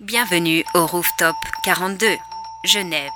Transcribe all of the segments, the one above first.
Bienvenue au Rooftop 42, Genève.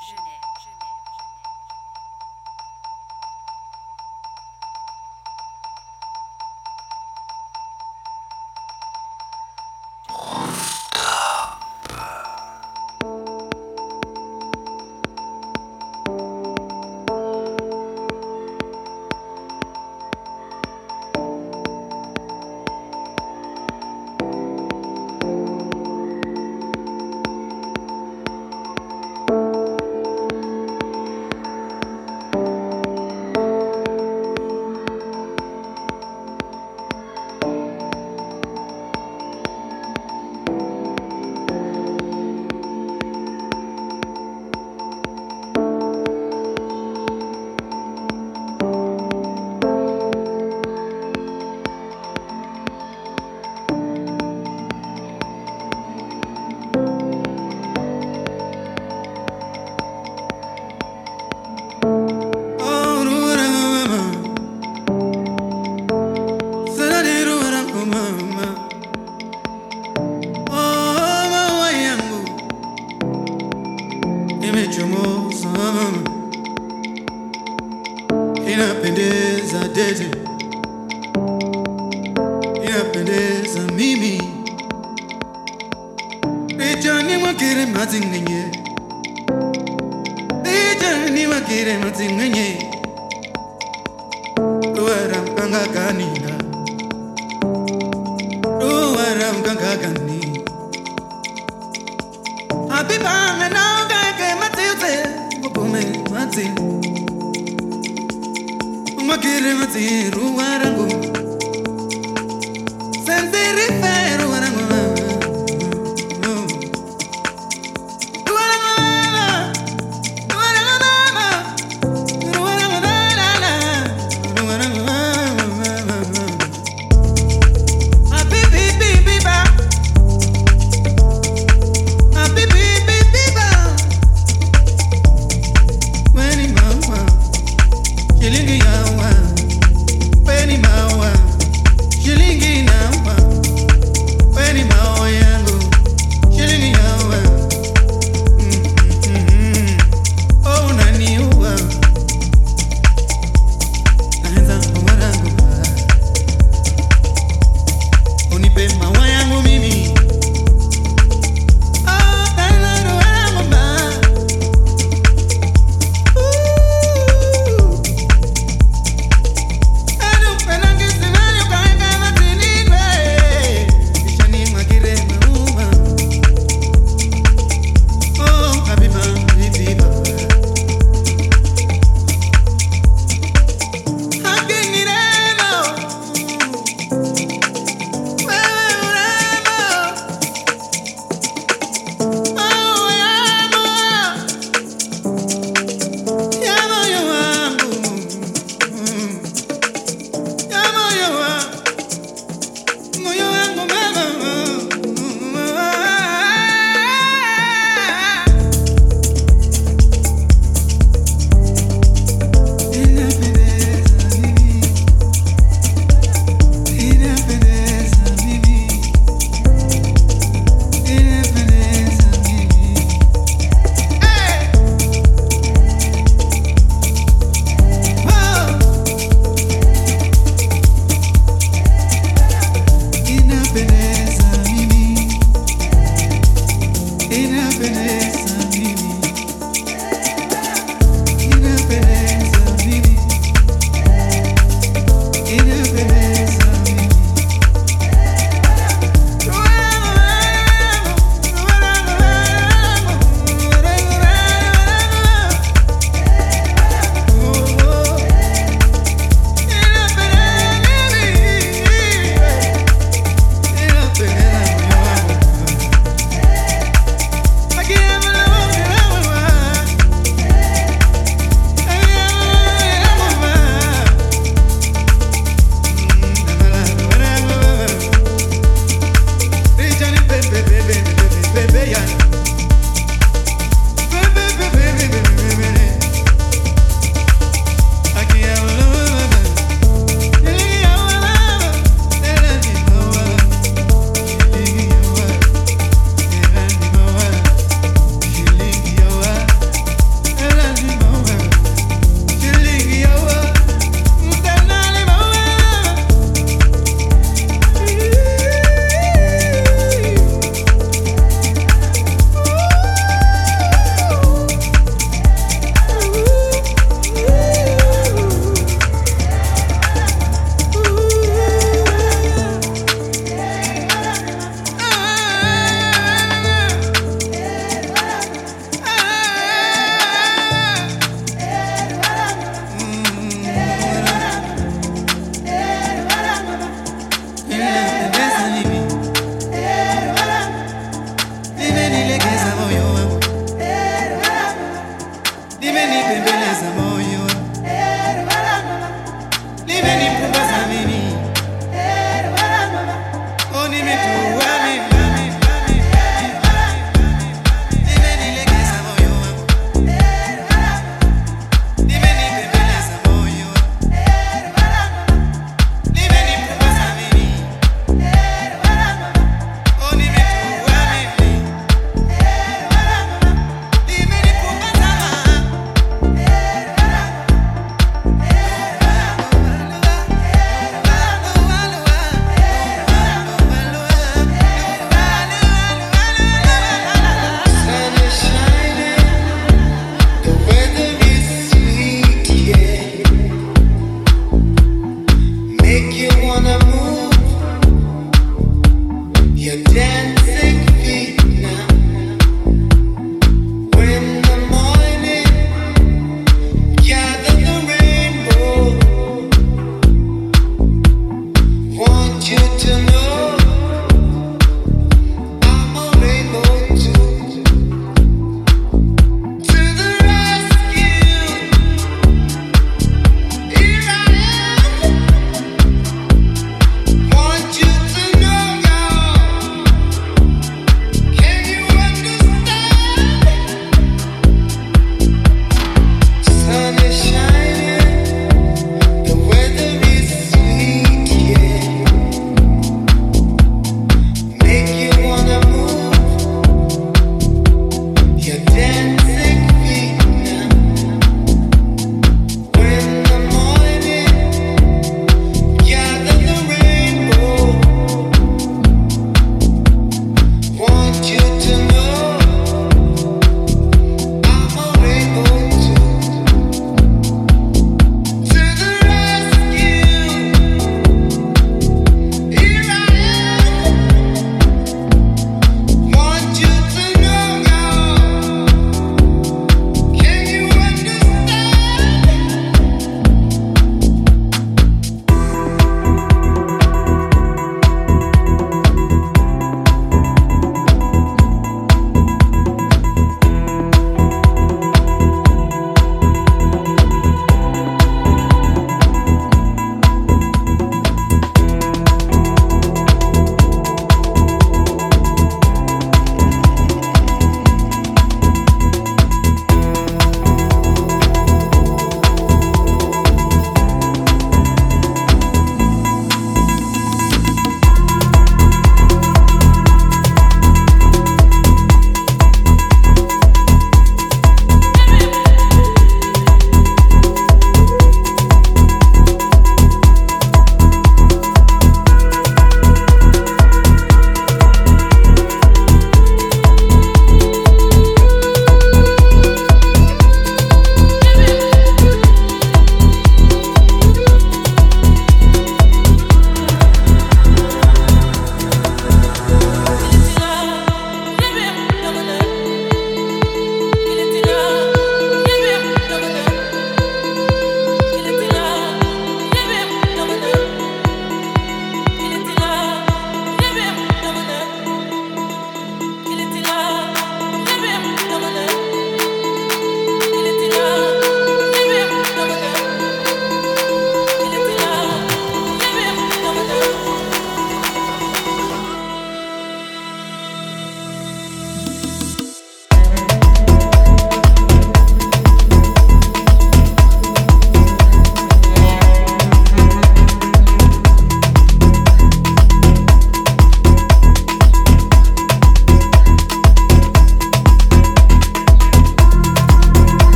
Mwakire mati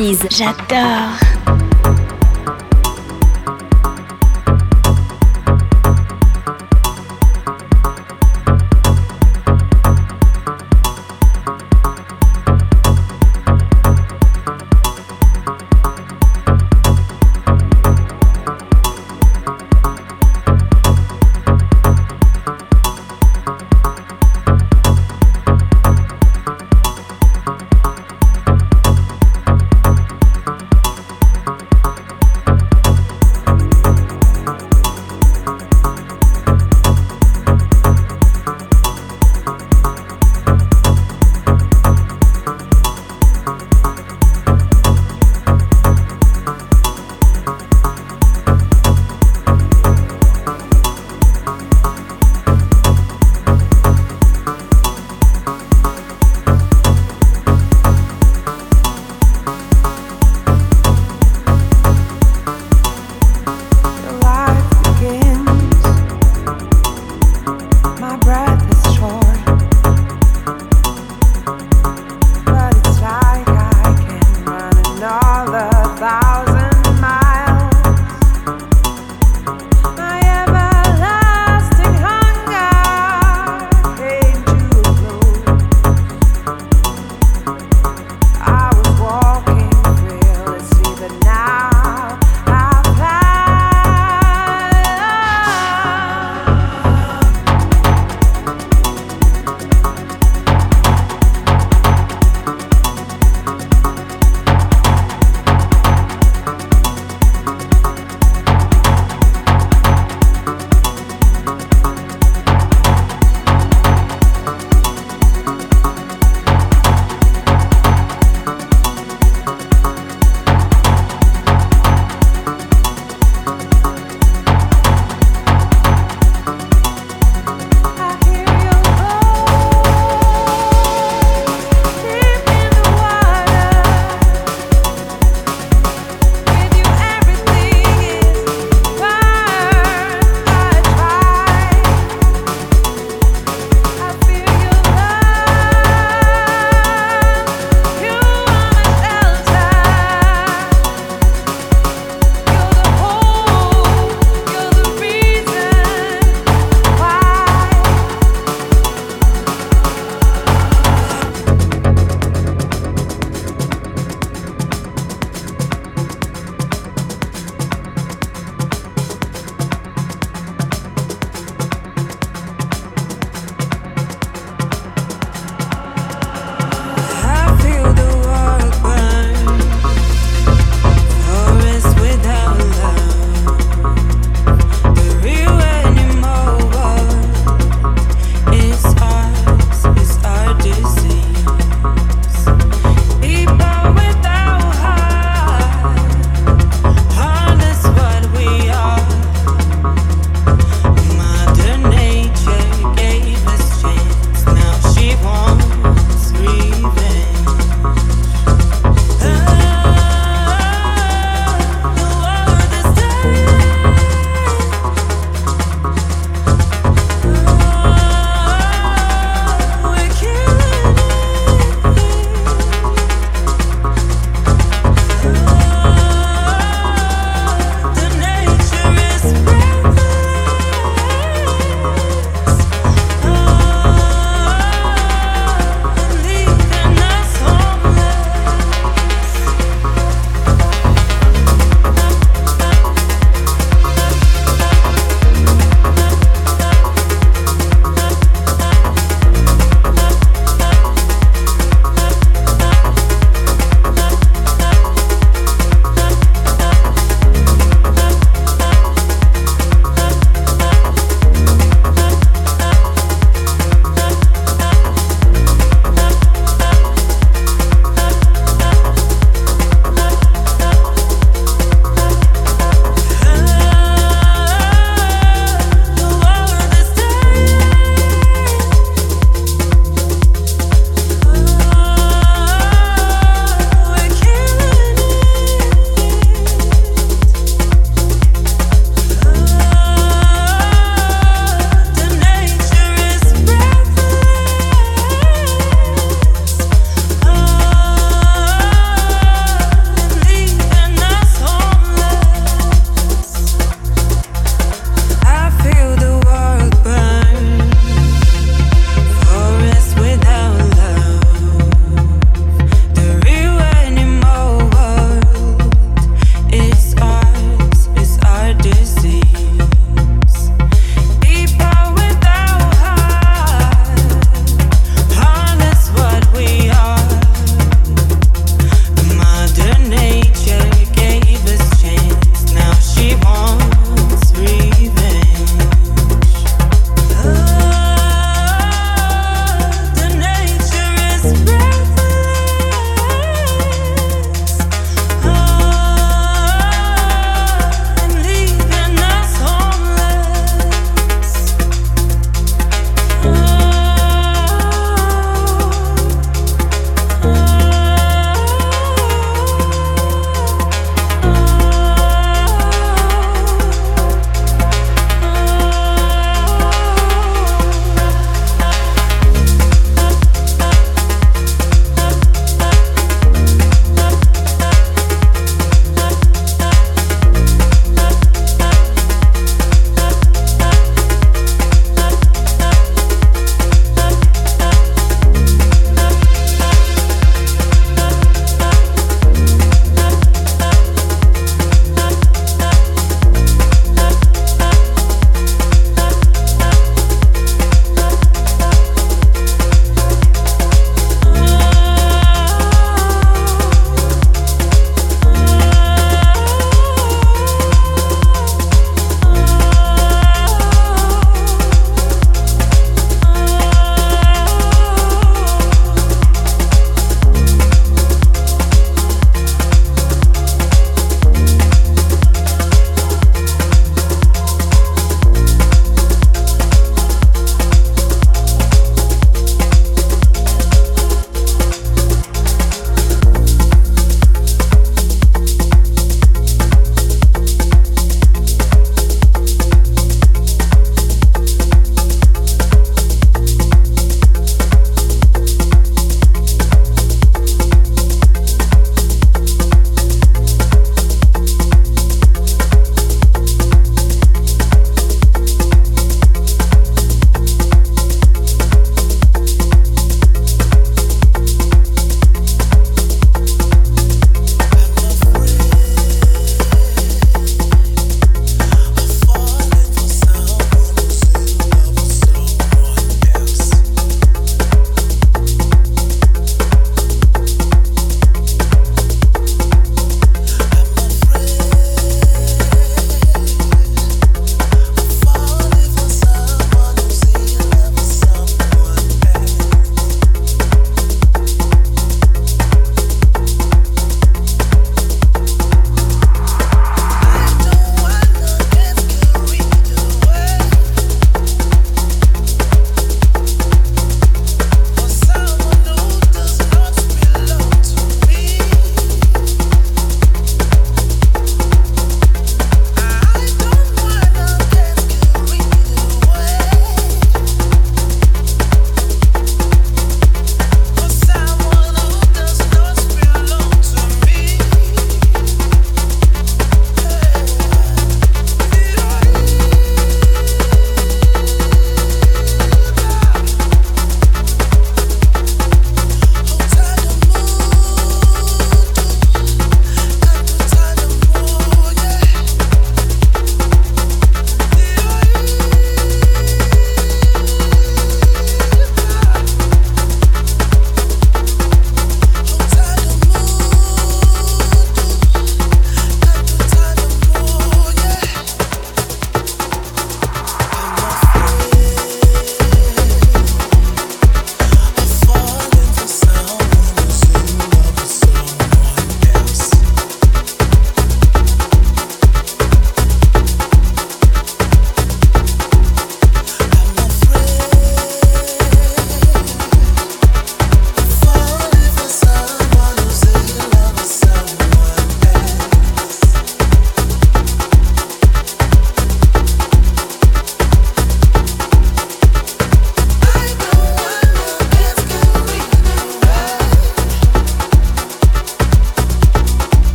J'adore.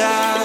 Further,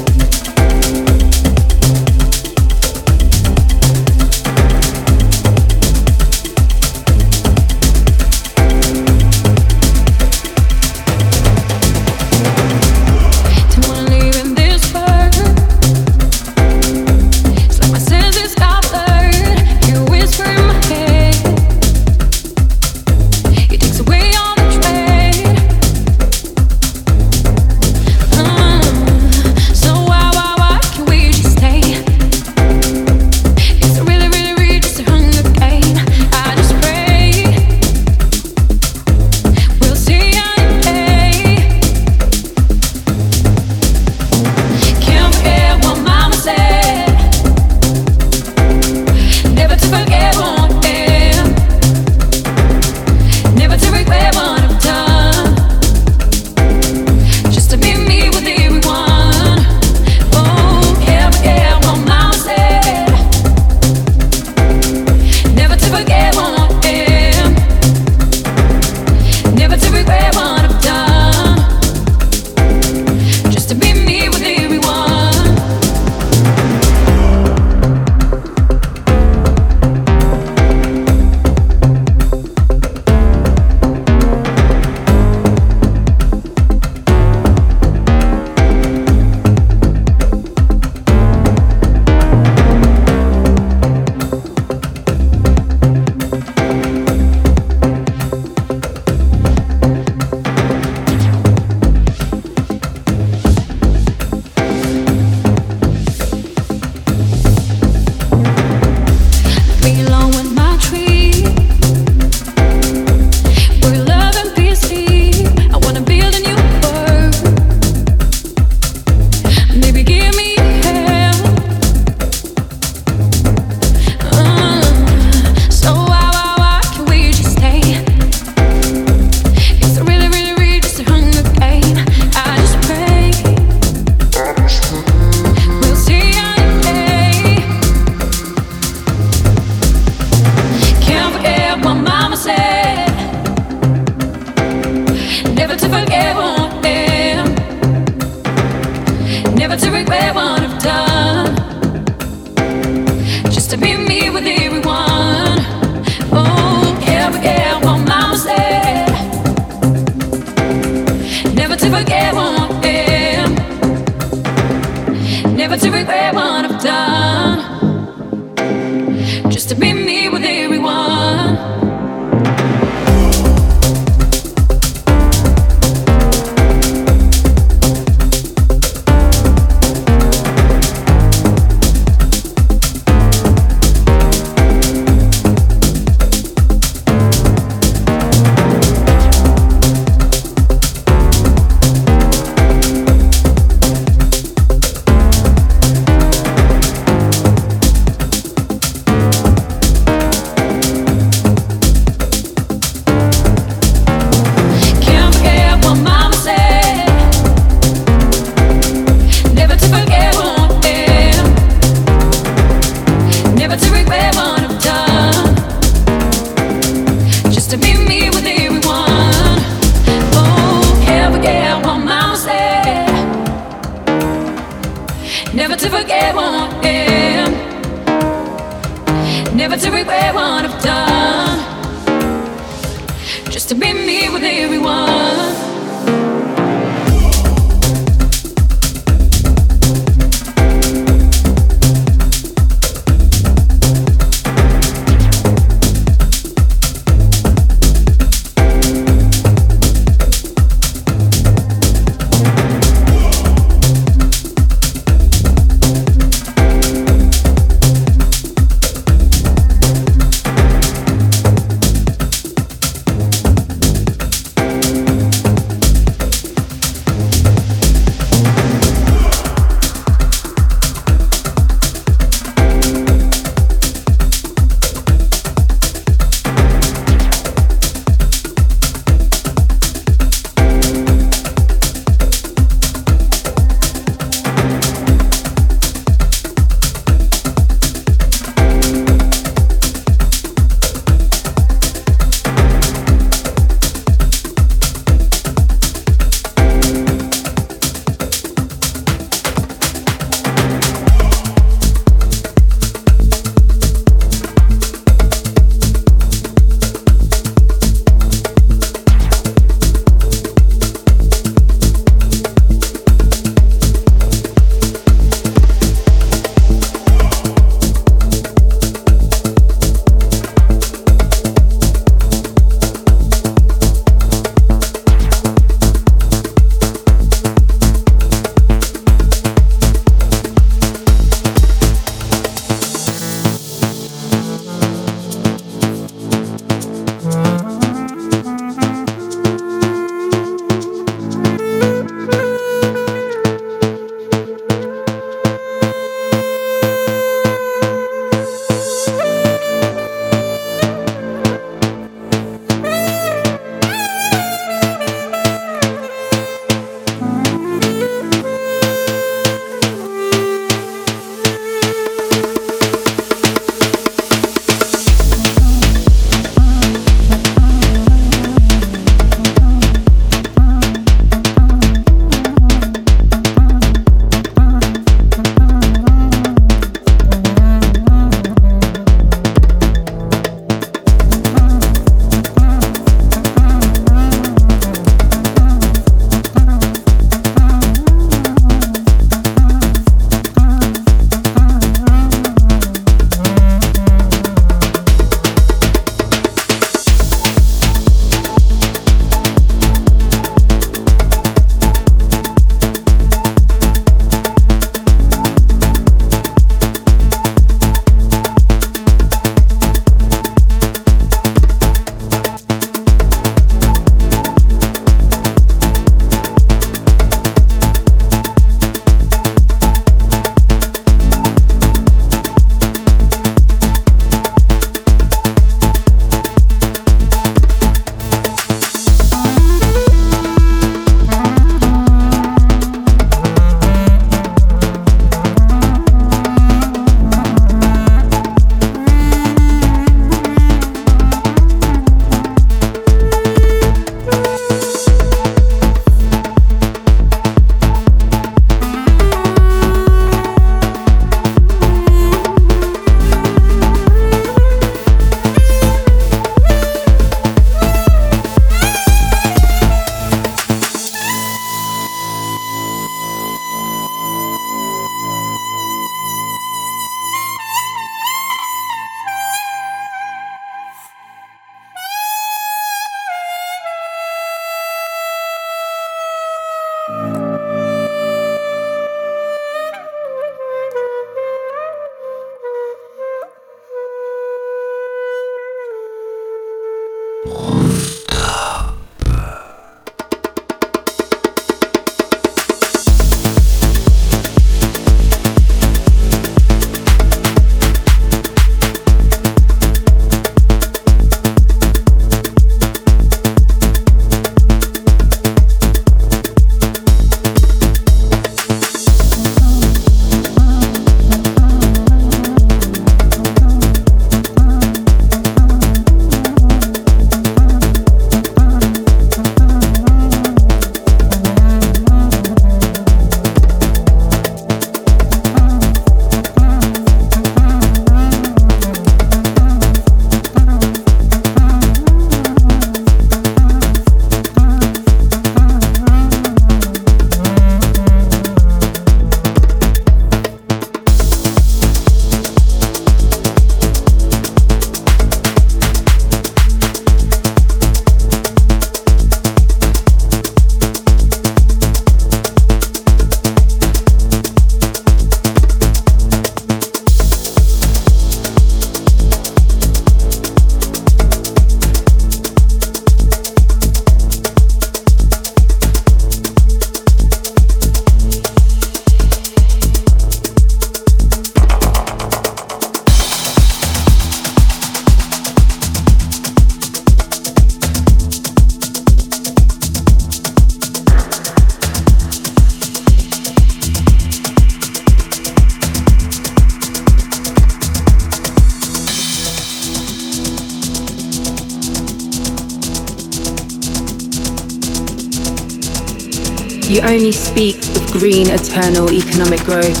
green, eternal economic growth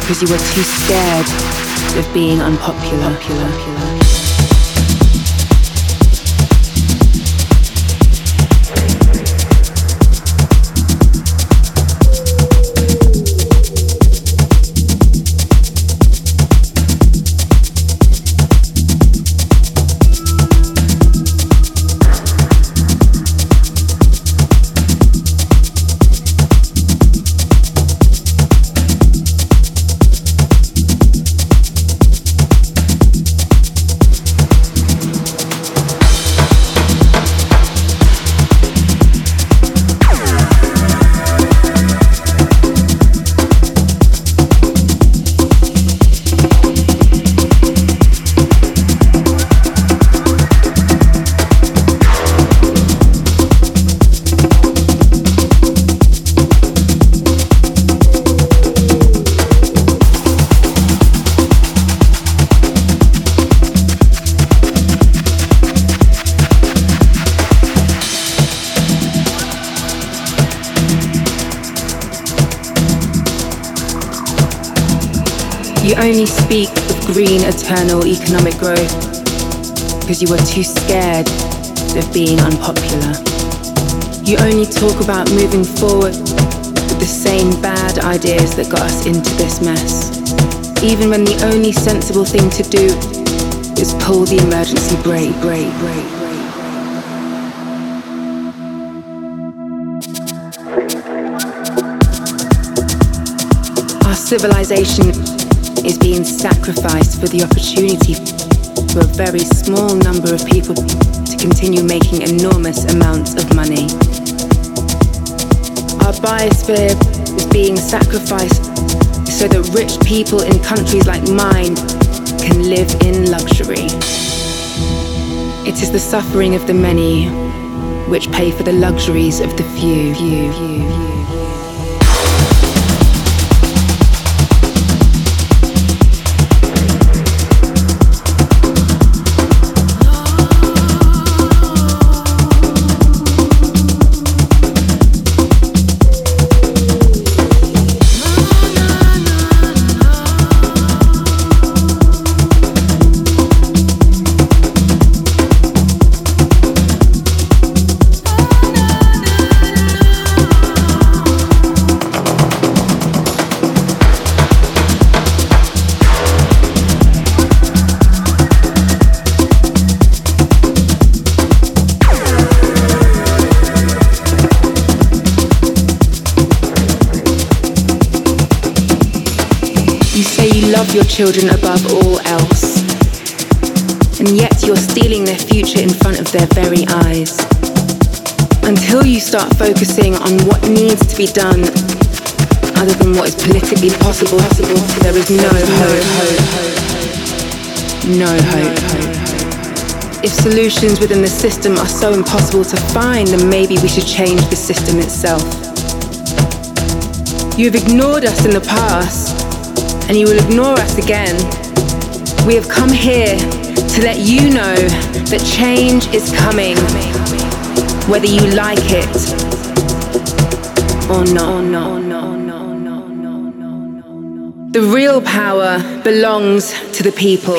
because you were too scared of being unpopular. Green, eternal economic growth because you were too scared of being unpopular. You only talk about moving forward with the same bad ideas that got us into this mess, even when the only sensible thing to do is pull the emergency brake, brake, brake. Our civilization is being sacrificed for the opportunity for a very small number of people to continue making enormous amounts of money. Our biosphere is being sacrificed so that rich people in countries like mine can live in luxury. It is the suffering of the many which pay for the luxuries of the few. few, few, few. Children above all else, and yet you're stealing their future in front of their very eyes. Until you start focusing on what needs to be done, other than what is politically possible, there is no hope. No hope. If solutions within the system are so impossible to find, then maybe we should change the system itself. You have ignored us in the past, and you will ignore us again. We have come here to let you know that change is coming, whether you like it or not. The real power belongs to the people.